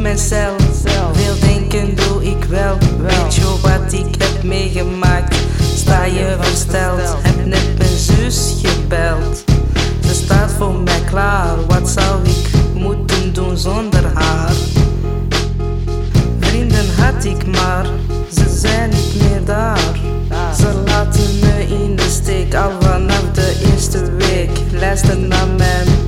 mijzelf. Veel denken doe ik wel. Weet je wat ik heb meegemaakt? Sta je versteld, heb net mijn zus gebeld. Ze staat voor mij klaar. Wat zou ik moeten doen zonder haar? Vrienden had ik maar, ze zijn niet meer daar. Ze laten me in de steek al vanaf de eerste week. Luister naar mijn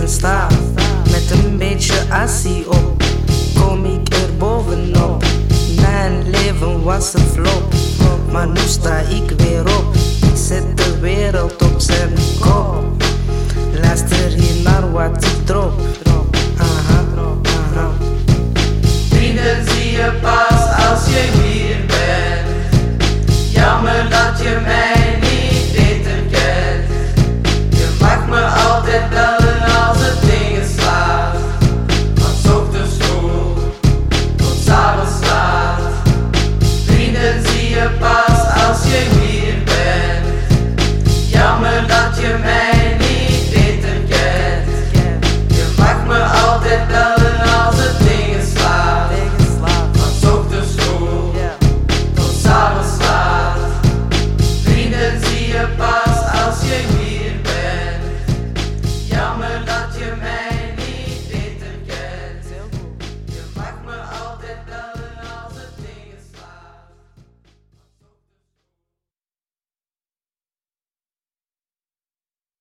Met een beetje assie op, kom ik er bovenop. Mijn leven was een flop, maar nu sta ik weer op. Ik zet de wereld op zijn minha.